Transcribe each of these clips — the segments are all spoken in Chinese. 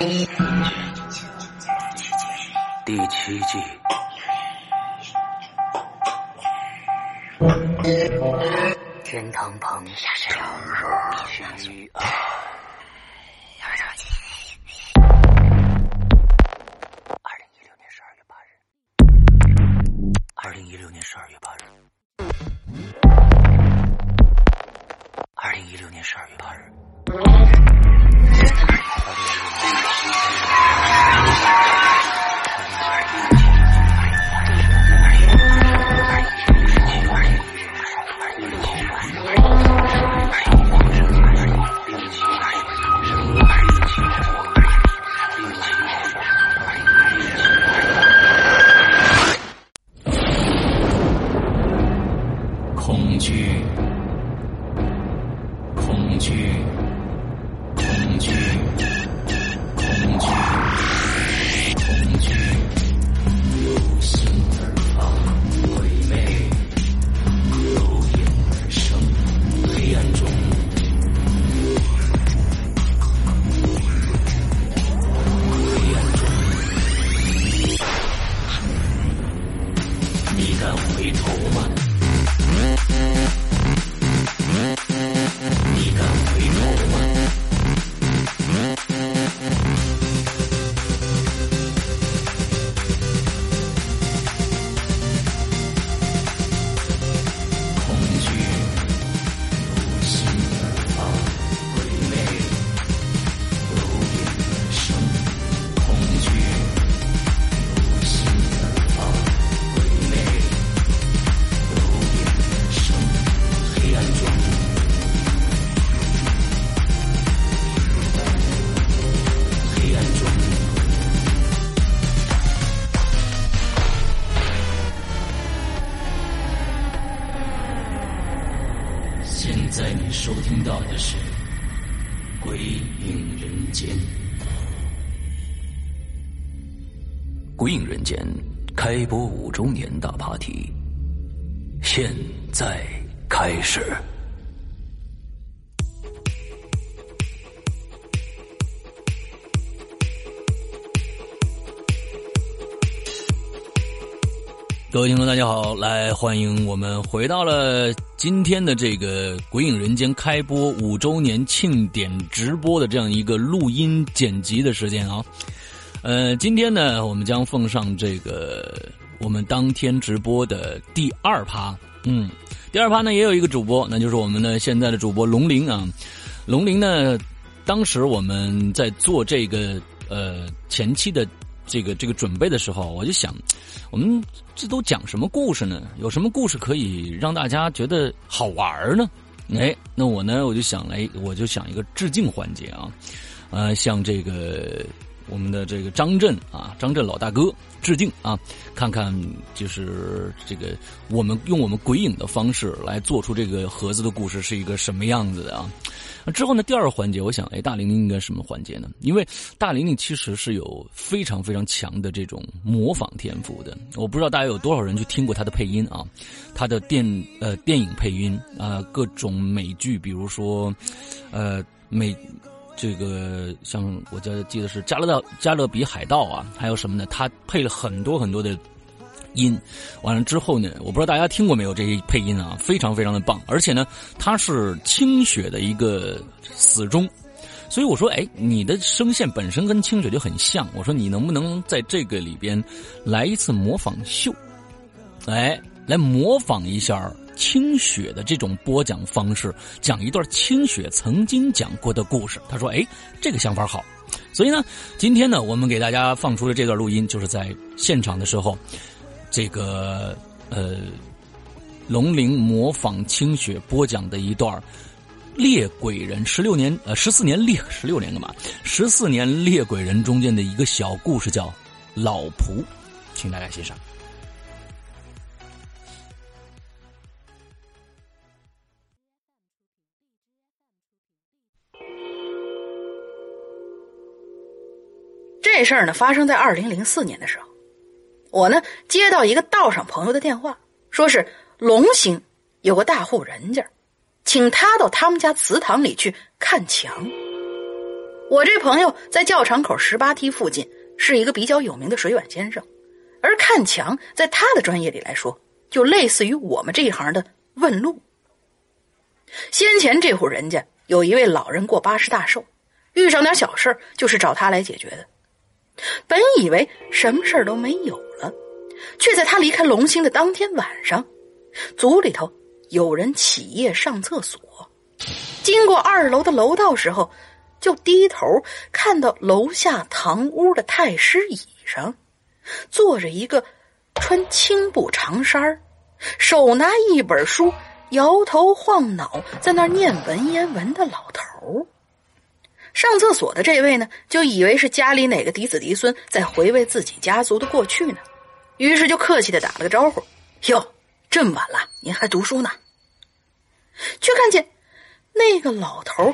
第七季，天堂旁。下雨各位听众，大家好，来欢迎我们回到了今天的这个《鬼影人间》开播五周年庆典直播的这样一个录音剪辑的时间啊。呃，今天呢，我们将奉上这个我们当天直播的第二趴。嗯，第二趴呢也有一个主播，那就是我们的现在的主播龙鳞啊。龙鳞呢，当时我们在做这个呃前期的这个这个准备的时候，我就想，我们这都讲什么故事呢？有什么故事可以让大家觉得好玩呢？哎，那我呢，我就想，哎，我就想一个致敬环节啊，呃，像这个。我们的这个张震啊，张震老大哥致敬啊！看看就是这个，我们用我们鬼影的方式来做出这个盒子的故事是一个什么样子的啊？之后呢，第二个环节，我想，哎，大玲玲应该什么环节呢？因为大玲玲其实是有非常非常强的这种模仿天赋的。我不知道大家有多少人去听过她的配音啊？她的电呃电影配音啊、各种美剧，比如说呃美。这个像我记记得是加勒道加勒比海盗啊，还有什么呢？他配了很多很多的音，完了之后呢，我不知道大家听过没有这些配音啊，非常非常的棒，而且呢，他是清雪的一个死忠，所以我说，哎，你的声线本身跟清雪就很像，我说你能不能在这个里边来一次模仿秀，哎，来模仿一下。清雪的这种播讲方式，讲一段清雪曾经讲过的故事。他说：“哎，这个想法好。”所以呢，今天呢，我们给大家放出的这段录音，就是在现场的时候，这个呃，龙鳞模仿清雪播讲的一段猎鬼人十六年呃十四年猎十六年干嘛？十四年猎鬼人中间的一个小故事，叫老仆，请大家欣赏。这事儿呢，发生在二零零四年的时候，我呢接到一个道上朋友的电话，说是龙兴有个大户人家，请他到他们家祠堂里去看墙。我这朋友在教场口十八梯附近是一个比较有名的水碗先生，而看墙在他的专业里来说，就类似于我们这一行的问路。先前这户人家有一位老人过八十大寿，遇上点小事就是找他来解决的。本以为什么事儿都没有了，却在他离开龙兴的当天晚上，组里头有人起夜上厕所，经过二楼的楼道时候，就低头看到楼下堂屋的太师椅上，坐着一个穿青布长衫手拿一本书。摇头晃脑，在那儿念文言文的老头上厕所的这位呢，就以为是家里哪个嫡子嫡孙在回味自己家族的过去呢，于是就客气的打了个招呼：“哟，这么晚了，您还读书呢？”却看见那个老头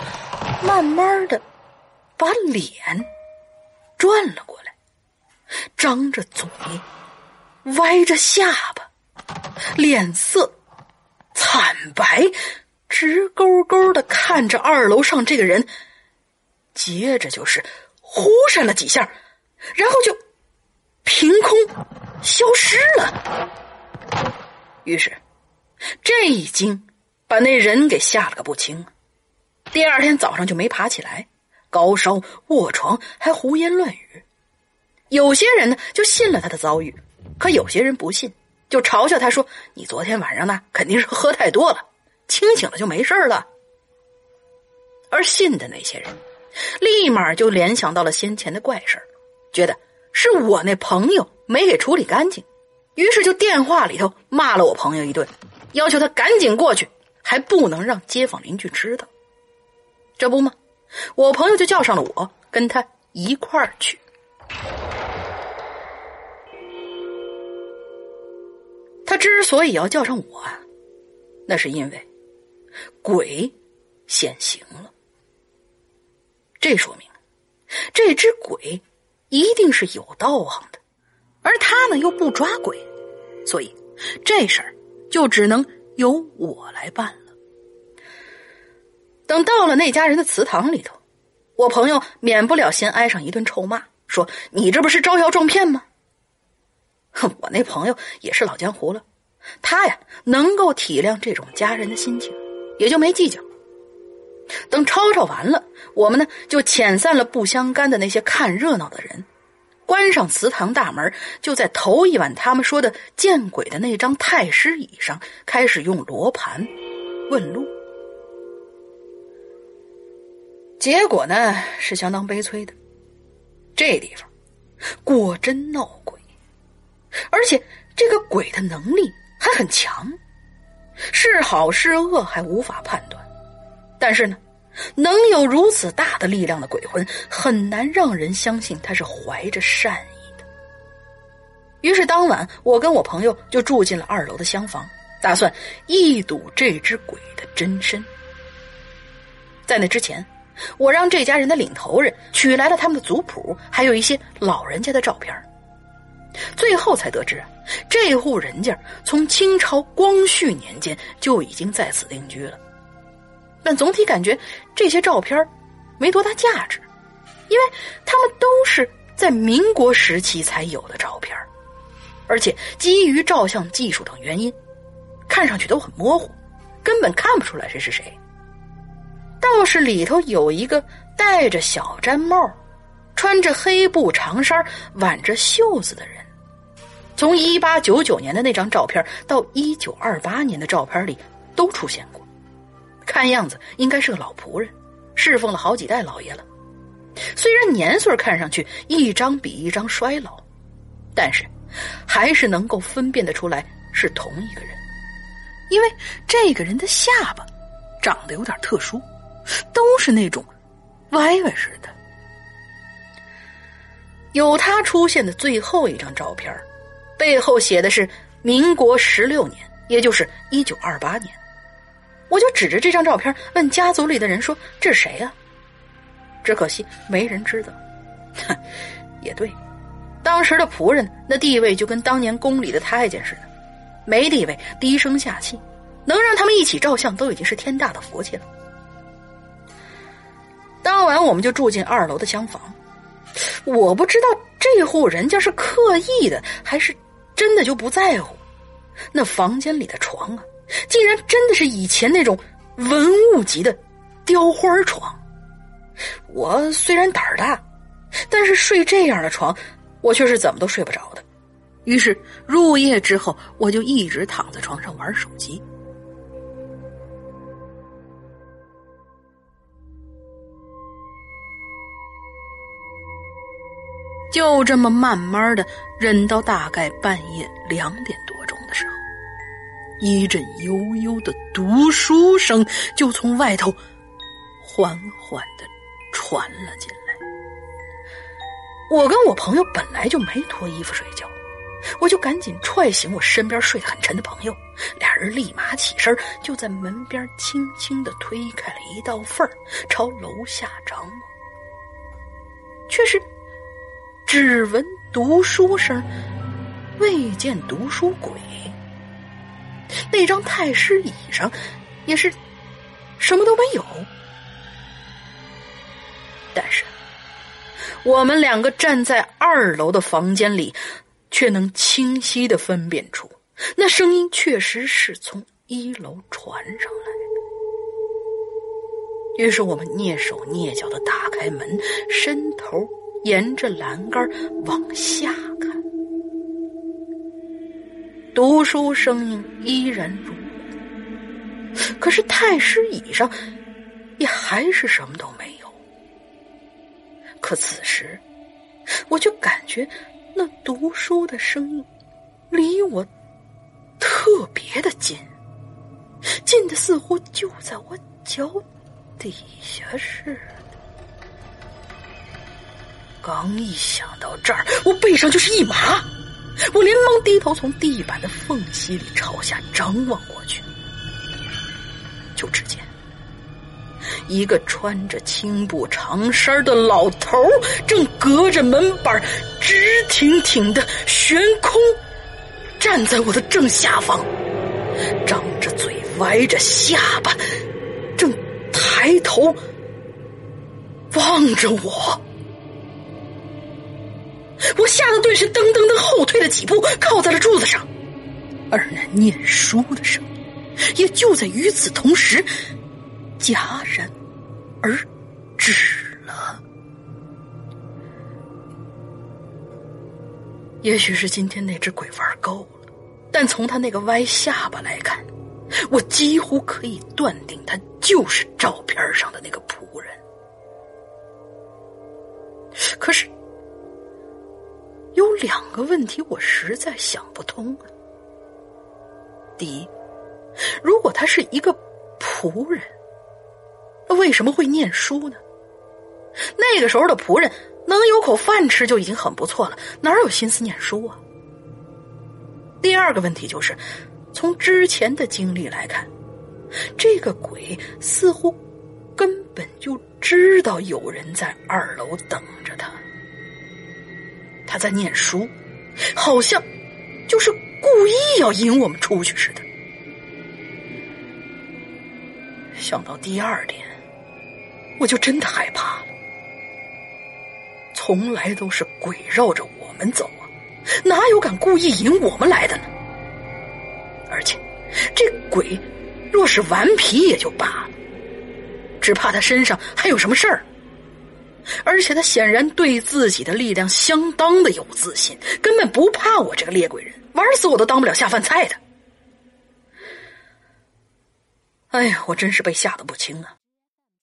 慢慢的把脸转了过来，张着嘴，歪着下巴，脸色。惨白，直勾勾的看着二楼上这个人，接着就是忽闪了几下，然后就凭空消失了。于是这一惊把那人给吓了个不轻，第二天早上就没爬起来，高烧卧床，还胡言乱语。有些人呢就信了他的遭遇，可有些人不信。就嘲笑他说：“你昨天晚上呢，肯定是喝太多了，清醒了就没事了。”而信的那些人，立马就联想到了先前的怪事觉得是我那朋友没给处理干净，于是就电话里头骂了我朋友一顿，要求他赶紧过去，还不能让街坊邻居知道。这不吗？我朋友就叫上了我，跟他一块儿去。他之所以要叫上我，那是因为鬼显形了。这说明这只鬼一定是有道行的，而他呢又不抓鬼，所以这事儿就只能由我来办了。等到了那家人的祠堂里头，我朋友免不了先挨上一顿臭骂，说：“你这不是招摇撞骗吗？”哼我那朋友也是老江湖了，他呀能够体谅这种家人的心情，也就没计较。等吵吵完了，我们呢就遣散了不相干的那些看热闹的人，关上祠堂大门，就在头一晚他们说的见鬼的那张太师椅上，开始用罗盘问路。结果呢是相当悲催的，这地方果真闹鬼。而且这个鬼的能力还很强，是好是恶还无法判断。但是呢，能有如此大的力量的鬼魂，很难让人相信他是怀着善意的。于是当晚，我跟我朋友就住进了二楼的厢房，打算一睹这只鬼的真身。在那之前，我让这家人的领头人取来了他们的族谱，还有一些老人家的照片。最后才得知，这户人家从清朝光绪年间就已经在此定居了。但总体感觉这些照片没多大价值，因为他们都是在民国时期才有的照片，而且基于照相技术等原因，看上去都很模糊，根本看不出来谁是谁。倒是里头有一个戴着小毡帽、穿着黑布长衫、挽着袖子的人。从一八九九年的那张照片到一九二八年的照片里，都出现过。看样子应该是个老仆人，侍奉了好几代老爷了。虽然年岁看上去一张比一张衰老，但是还是能够分辨得出来是同一个人，因为这个人的下巴长得有点特殊，都是那种歪歪似的。有他出现的最后一张照片背后写的是民国十六年，也就是一九二八年。我就指着这张照片问家族里的人说：“这是谁呀？”只可惜没人知道。哼，也对，当时的仆人那地位就跟当年宫里的太监似的，没地位，低声下气，能让他们一起照相都已经是天大的福气了。当晚我们就住进二楼的厢房。我不知道这户人家是刻意的，还是真的就不在乎。那房间里的床啊，竟然真的是以前那种文物级的雕花床。我虽然胆儿大，但是睡这样的床，我却是怎么都睡不着的。于是入夜之后，我就一直躺在床上玩手机。就这么慢慢的忍到大概半夜两点多钟，一阵悠悠的读书声就从外头缓缓的传了进来。我跟我朋友本来就没脱衣服睡觉，我就赶紧踹醒我身边睡得很沉的朋友，俩人立马起身，就在门边轻轻的推开了一道缝朝楼下张望，却是。只闻读书声，未见读书鬼。那张太师椅上也是什么都没有。但是我们两个站在二楼的房间里，却能清晰的分辨出，那声音确实是从一楼传上来的。于是我们蹑手蹑脚的打开门，伸头。沿着栏杆往下看，读书声音依然如故，可是太师椅上也还是什么都没有。可此时，我就感觉那读书的声音离我特别的近，近的似乎就在我脚底下似的。刚一想到这儿，我背上就是一麻，我连忙低头从地板的缝隙里朝下张望过去，就只见一个穿着青布长衫的老头正隔着门板直挺挺的悬空站在我的正下方，张着嘴，歪着下巴，正抬头望着我。我吓得顿时噔噔噔后退了几步，靠在了柱子上，而那念书的声音，也就在与此同时戛然而止了。也许是今天那只鬼玩够了，但从他那个歪下巴来看，我几乎可以断定他就是照片上的那个仆人。可是。有两个问题，我实在想不通啊。第一，如果他是一个仆人，那为什么会念书呢？那个时候的仆人能有口饭吃就已经很不错了，哪有心思念书啊？第二个问题就是，从之前的经历来看，这个鬼似乎根本就知道有人在二楼等着他。他在念书，好像就是故意要引我们出去似的。想到第二点，我就真的害怕了。从来都是鬼绕着我们走啊，哪有敢故意引我们来的呢？而且，这鬼若是顽皮也就罢了，只怕他身上还有什么事儿。而且他显然对自己的力量相当的有自信，根本不怕我这个猎鬼人，玩死我都当不了下饭菜的。哎呀，我真是被吓得不轻啊！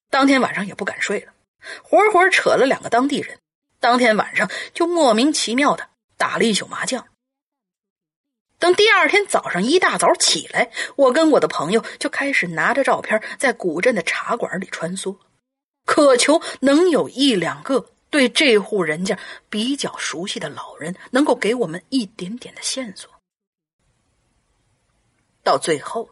当天晚上也不敢睡了，活活扯了两个当地人，当天晚上就莫名其妙的打了一宿麻将。等第二天早上一大早起来，我跟我的朋友就开始拿着照片在古镇的茶馆里穿梭。渴求能有一两个对这户人家比较熟悉的老人，能够给我们一点点的线索。到最后，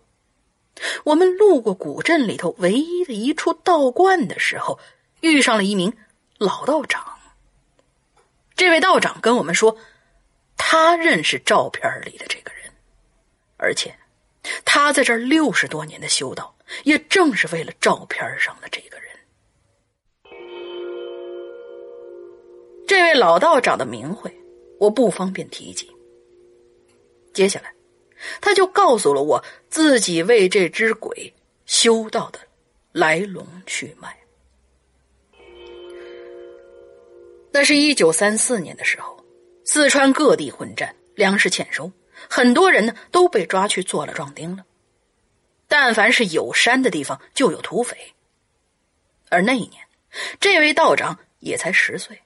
我们路过古镇里头唯一的一处道观的时候，遇上了一名老道长。这位道长跟我们说，他认识照片里的这个人，而且他在这六十多年的修道，也正是为了照片上的这个人。这位老道长的名讳，我不方便提及。接下来，他就告诉了我自己为这只鬼修道的来龙去脉。那是一九三四年的时候，四川各地混战，粮食欠收，很多人呢都被抓去做了壮丁了。但凡是有山的地方，就有土匪。而那一年，这位道长也才十岁，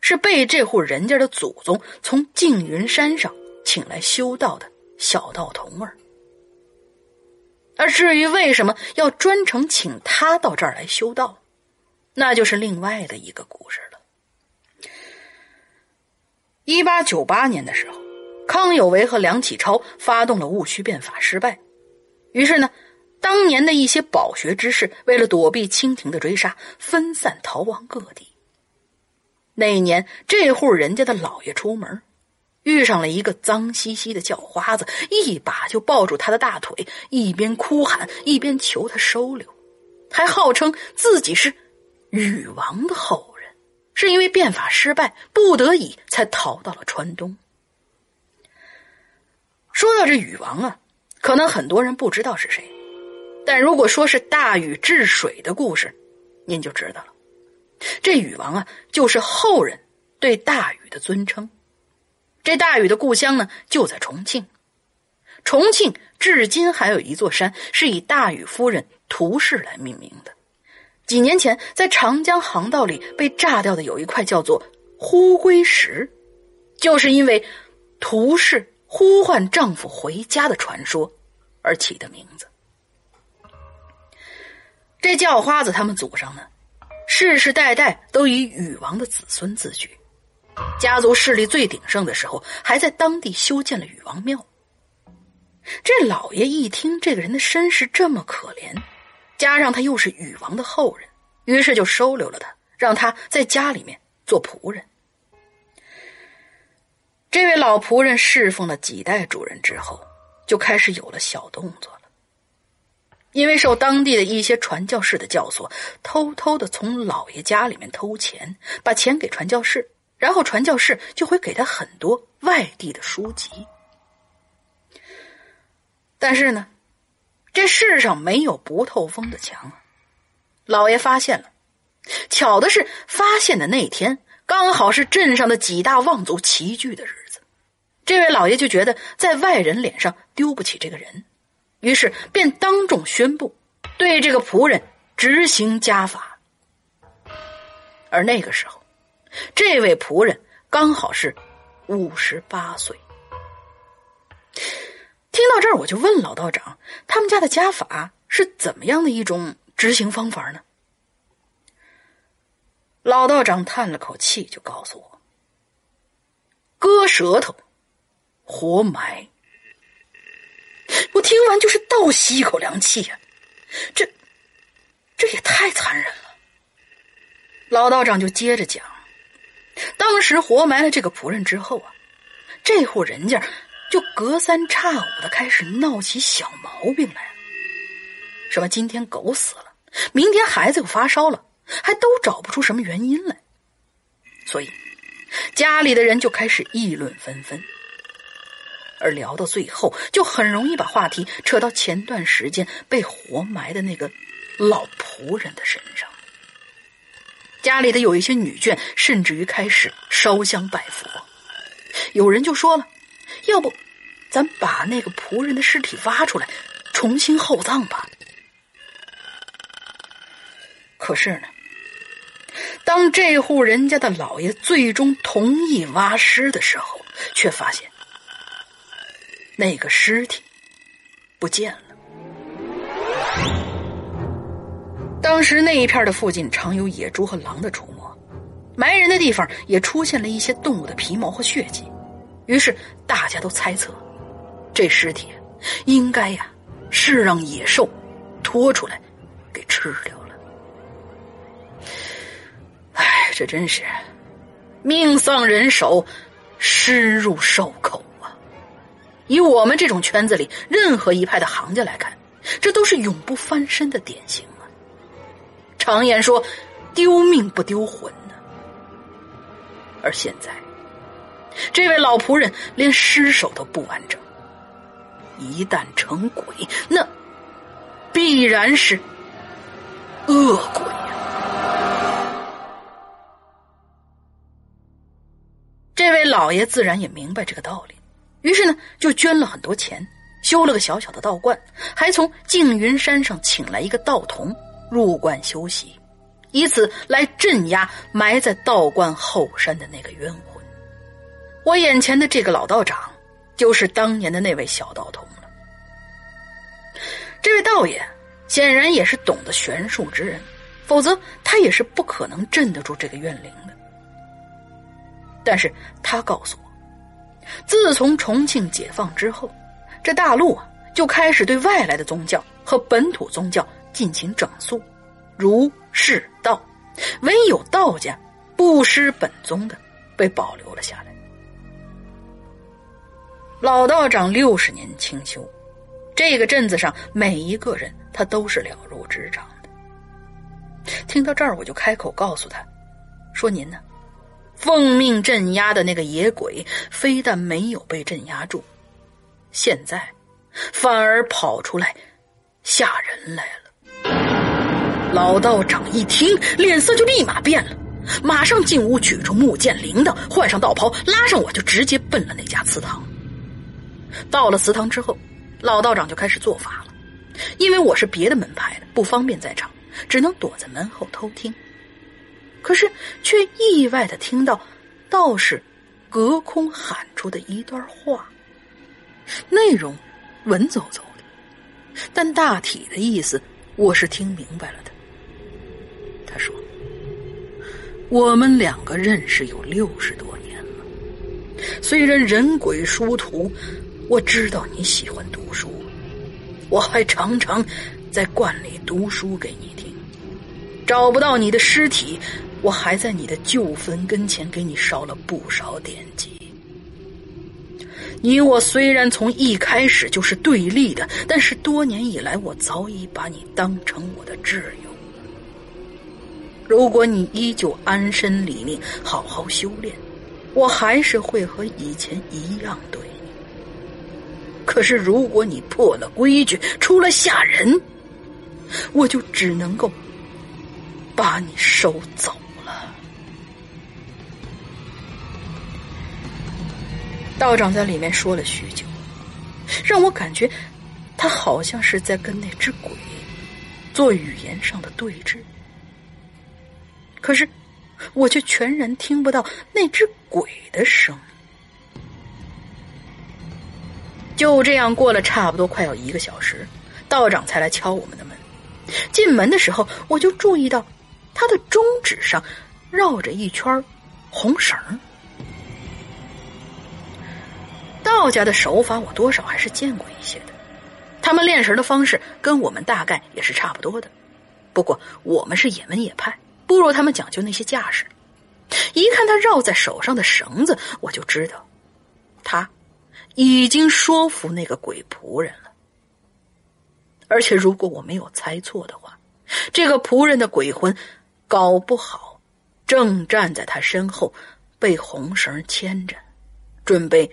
是被这户人家的祖宗从缙云山上请来修道的小道童儿。而至于为什么要专程请他到这儿来修道，那就是另外的一个故事了。一八九八年的时候，康有为和梁启超发动了戊戌变法，失败。于是呢，当年的一些饱学之士为了躲避清廷的追杀，分散逃亡各地。那一年，这户人家的老爷出门，遇上了一个脏兮兮的叫花子，一把就抱住他的大腿，一边哭喊，一边求他收留，还号称自己是禹王的后人。是因为变法失败，不得已才逃到了川东。说到这禹王啊，可能很多人不知道是谁，但如果说是大禹治水的故事，您就知道了。这禹王啊，就是后人对大禹的尊称。这大禹的故乡呢，就在重庆。重庆至今还有一座山是以大禹夫人涂氏来命名的。几年前，在长江航道里被炸掉的有一块叫做“呼归石”，就是因为涂氏呼唤丈夫回家的传说而起的名字。这叫花子他们祖上呢，世世代代都以禹王的子孙自居，家族势力最鼎盛的时候，还在当地修建了禹王庙。这老爷一听这个人的身世这么可怜。加上他又是禹王的后人，于是就收留了他，让他在家里面做仆人。这位老仆人侍奉了几代主人之后，就开始有了小动作。因为受当地的一些传教士的教唆，偷偷的从老爷家里面偷钱，把钱给传教士，然后传教士就会给他很多外地的书籍。但是呢？这世上没有不透风的墙啊！老爷发现了，巧的是，发现的那天刚好是镇上的几大望族齐聚的日子。这位老爷就觉得在外人脸上丢不起这个人，于是便当众宣布对这个仆人执行家法。而那个时候，这位仆人刚好是五十八岁。听到这儿，我就问老道长：“他们家的家法是怎么样的一种执行方法呢？”老道长叹了口气，就告诉我：“割舌头，活埋。”我听完就是倒吸一口凉气呀！这，这也太残忍了。老道长就接着讲：“当时活埋了这个仆人之后啊，这户人家……”就隔三差五的开始闹起小毛病来，什么今天狗死了，明天孩子又发烧了，还都找不出什么原因来，所以家里的人就开始议论纷纷，而聊到最后，就很容易把话题扯到前段时间被活埋的那个老仆人的身上。家里的有一些女眷，甚至于开始烧香拜佛，有人就说了。要不，咱把那个仆人的尸体挖出来，重新厚葬吧。可是呢，当这户人家的老爷最终同意挖尸的时候，却发现那个尸体不见了。当时那一片的附近常有野猪和狼的出没，埋人的地方也出现了一些动物的皮毛和血迹。于是大家都猜测，这尸体应该呀是让野兽拖出来给吃掉了。哎，这真是命丧人手，尸入兽口！以我们这种圈子里任何一派的行家来看，这都是永不翻身的典型啊。常言说，丢命不丢魂呢。而现在，这位老仆人连尸首都不完整。一旦成鬼，那必然是恶鬼！这位老爷自然也明白这个道理，于是呢，就捐了很多钱，修了个小小的道观，还从静云山上请来一个道童入观修习。以此来镇压埋在道观后山的那个冤魂。我眼前的这个老道长，就是当年的那位小道童了。这位道爷显然也是懂得玄术之人，否则他也是不可能镇得住这个怨灵的。但是他告诉我，自从重庆解放之后，这大陆啊就开始对外来的宗教和本土宗教进行整肃。儒释道，唯有道家不失本宗的被保留了下来。老道长六十年清修，这个镇子上每一个人他都是了如指掌的。听到这儿，我就开口告诉他，说：“您呢，奉命镇压的那个野鬼，非但没有被镇压住，现在反而跑出来吓人来了。”老道长一听，脸色就立马变了，马上进屋取出木剑、铃铛，换上道袍，拉上我就直接奔了那家祠堂。到了祠堂之后，老道长就开始做法了，因为我是别的门派的，不方便在场，只能躲在门后偷听。可是却意外的听到道士隔空喊出的一段话，内容文绉绉的，但大体的意思我是听明白了的。他说：“我们两个认识有六十多年了，虽然人鬼殊途，我知道你喜欢读书，我还常常在观里读书给你听。找不到你的尸体，我还在你的旧坟跟前给你烧了不少典籍。你我虽然从一开始就是对立的，但是多年以来，我早已把你当成我的挚友。”如果你依旧安身立命，好好修炼，我还是会和以前一样对你。可是如果你破了规矩，出来吓人，我就只能够把你收走了。道长在里面说了许久，让我感觉他好像是在跟那只鬼做语言上的对峙。可是，我却全然听不到那只鬼的声音。就这样过了差不多快要一个小时，道长才来敲我们的门。进门的时候，我就注意到他的中指上绕着一圈红绳道家的手法我多少还是见过一些的，他们练神的方式跟我们大概也是差不多的。不过我们是也门野派。不如他们讲究那些架势，一看他绕在手上的绳子，我就知道，他已经说服那个鬼仆人了。而且如果我没有猜错的话，这个仆人的鬼魂，搞不好正站在他身后，被红绳牵着，准备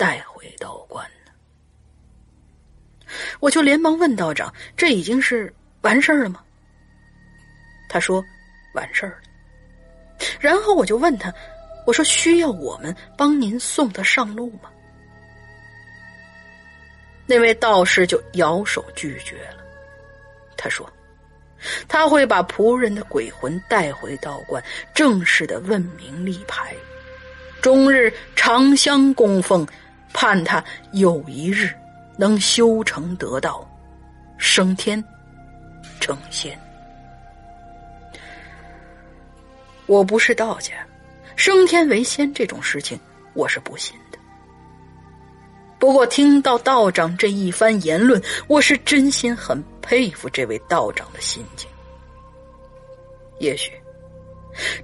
带回道观。我就连忙问道长：“这已经是完事儿了吗？”他说。完事儿了，然后我就问他：“我说需要我们帮您送他上路吗？”那位道士就摇手拒绝了。他说：“他会把仆人的鬼魂带回道观，正式的问名立牌，终日长香供奉，盼他有一日能修成得道，升天成仙。”我不是道家，升天为仙这种事情我是不信的。不过听到道长这一番言论，我是真心很佩服这位道长的心境。也许，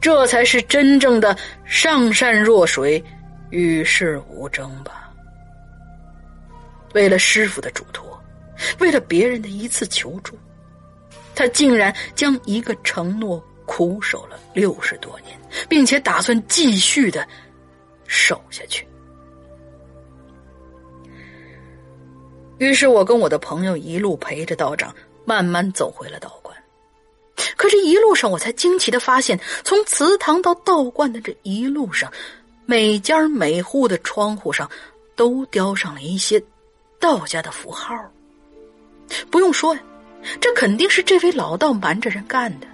这才是真正的上善若水，与世无争吧。为了师傅的嘱托，为了别人的一次求助，他竟然将一个承诺。苦守了六十多年，并且打算继续的守下去。于是我跟我的朋友一路陪着道长，慢慢走回了道观。可这一路上，我才惊奇的发现，从祠堂到道观的这一路上，每家每户的窗户上都雕上了一些道家的符号。不用说呀，这肯定是这位老道瞒着人干的。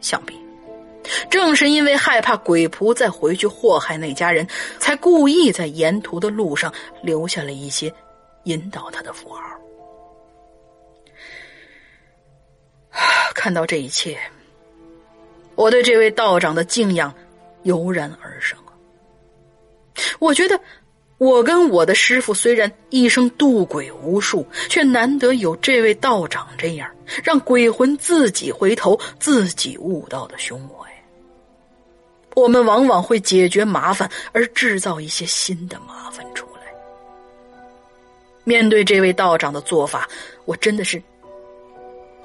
想必，正是因为害怕鬼仆再回去祸害那家人，才故意在沿途的路上留下了一些引导他的符号。看到这一切，我对这位道长的敬仰油然而生我觉得，我跟我的师傅虽然一生渡鬼无数，却难得有这位道长这样让鬼魂自己回头、自己悟道的凶魔呀。我们往往会解决麻烦，而制造一些新的麻烦出来。面对这位道长的做法，我真的是。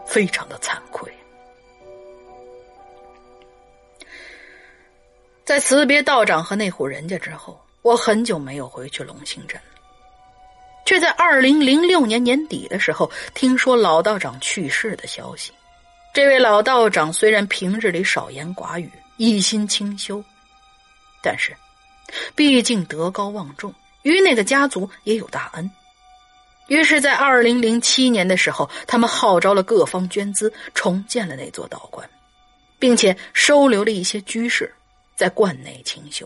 非常的惭愧。在辞别道长和那户人家之后，我很久没有回去龙兴镇却在二零零六年年底的时候，听说老道长去世的消息。这位老道长虽然平日里少言寡语，一心清修，但是毕竟德高望重，于那个家族也有大恩。于是，在二零零七年的时候，他们号召了各方捐资，重建了那座道观，并且收留了一些居士，在观内清修。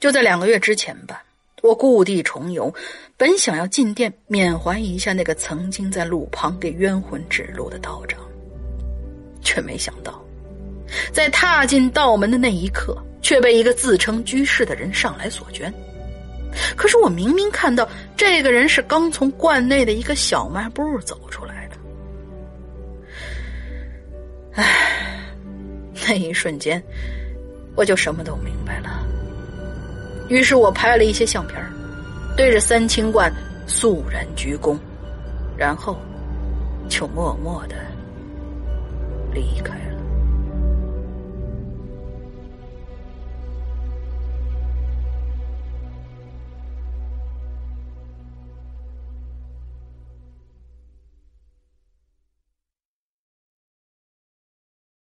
就在两个月之前吧，我故地重游，本想要进店缅怀一下那个曾经在路旁给冤魂指路的道长，却没想到，在踏进道门的那一刻，却被一个自称居士的人上来索捐。可是我明明看到这个人是刚从观内的一个小卖部走出来的，唉，那一瞬间我就什么都明白了。于是我拍了一些相片对着三清观肃然鞠躬，然后就默默的离开了。